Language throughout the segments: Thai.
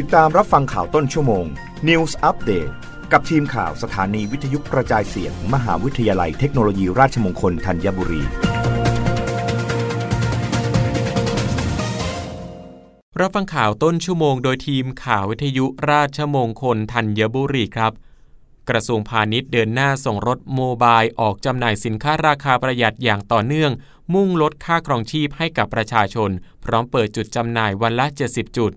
ติดตามรับฟังข่าวต้นชั่วโมง News Update กับทีมข่าวสถานีวิทยุกระจายเสียง มหาวิทยาลัยเทคโนโลยีราชมงคลธัญบุรี รับฟังข่าวต้นชั่วโมงโดยทีมข่าววิทยุราชมงคลธัญบุรีครับ กระทรวงพาณิชย์เดินหน้าส่งรถโมบายออกจำหน่ายสินค้าราคาประหยัดอย่างต่อเนื่อง มุ่งลดค่าครองชีพให้กับประชาชน พร้อมเปิดจุดจำหน่ายวันละ 70 จุด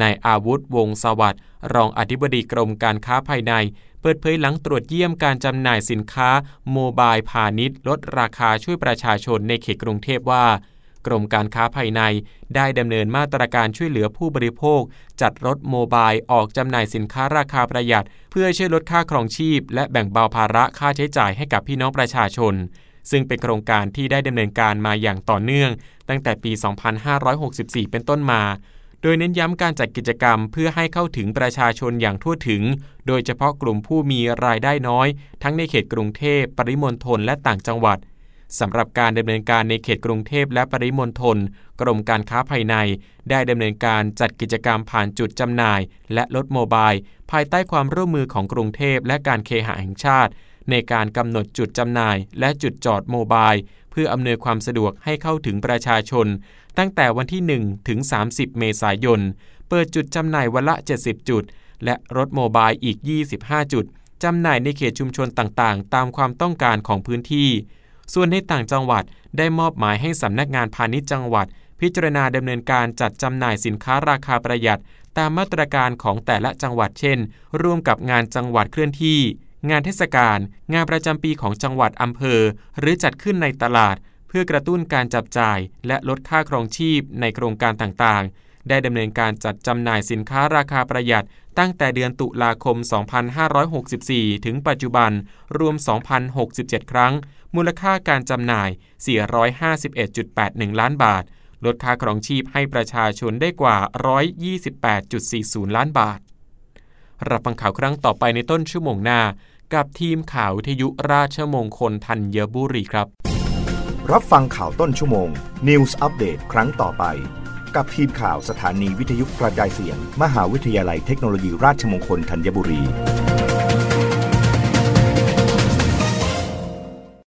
นายอาวุธวงสวัสดิ์รองอธิบดีกรมการค้าภายใน เปิดเผยหลังตรวจเยี่ยมการจำหน่ายสินค้า โมบายพาณิชย์ ลดราคาช่วยประชาชนในเขตกรุงเทพว่ากรมการค้าภายในได้ดำเนินมาตรการช่วยเหลือผู้บริโภค จัดรถโมบายออกจำหน่ายสินค้าราคาประหยัด เพื่อช่วยลดค่าครองชีพ และแบ่งเบาภาระค่าใช้จ่ายให้กับพี่น้องประชาชน ซึ่งเป็นโครงการที่ได้ดำเนินการมาอย่างต่อเนื่อง ตั้งแต่ปี 2564 เป็นต้นมา โดยเน้นย้ำการจัดกิจกรรมเพื่อให้เข้าถึงประชาชนอย่างทั่วถึง โดยเฉพาะกลุ่มผู้มีรายได้น้อย ทั้งในเขตกรุงเทพ ปริมณฑลและต่างจังหวัดสำหรับการดำเนินการในเขตกรุงเทพและปริมณฑลกรมการค้าภายใน ได้ดำเนินการจัดกิจกรรมผ่านจุดจำหน่าย และรถโมบาย ภายใต้ความร่วมมือของกรุงเทพและการเคหะแห่งชาติ ในการกำหนดจุดจำหน่าย และจุดจอดโมบาย เพื่ออำนวยความสะดวกให้เข้าถึงประชาชน ตั้งแต่วันที่ 1 ถึง 30 เมษายน เปิดจุดจำหน่ายวันละ 70 จุด และรถโมบายอีก 25 จุด จำหน่ายในเขตชุมชนต่างๆ ตามความต้องการของพื้นที่ ส่วนในต่างจังหวัดได้มอบหมายให้สำนักงานพาณิชย์จังหวัด พิจารณาดำเนินการจัดจำหน่ายสินค้าราคาประหยัด ตามมาตรการของแต่ละจังหวัดเช่น ร่วมกับงานจังหวัดเคลื่อนที่ งานเทศกาล งานประจำปีของจังหวัดอำเภอ หรือจัดขึ้นในตลาด เพื่อกระตุ้นการจับจ่าย และลดค่าครองชีพในโครงการต่างๆ ได้ดำเนินการจัดจำหน่ายสินค้าราคาประหยัด ตั้งแต่เดือนตุลาคม 2564 ถึงปัจจุบัน รวม 2,067 ครั้ง มูลค่าการจำหน่าย 451.81 ล้านบาท ลดค่าครองชีพให้ประชาชนได้กว่า 128.40 ล้านบาท รับฟังข่าวครั้งต่อไปในต้นชั่วโมงหน้า กับทีมข่าววิทยุราชมงคลธัญบุรีครับ รับฟังข่าวต้นชั่วโมง News อัปเดตครั้งต่อไป กับทีมข่าวสถานีวิทยุกระจายเสียง มหาวิทยาลัยเทคโนโลยีราชมงคลธัญบุรี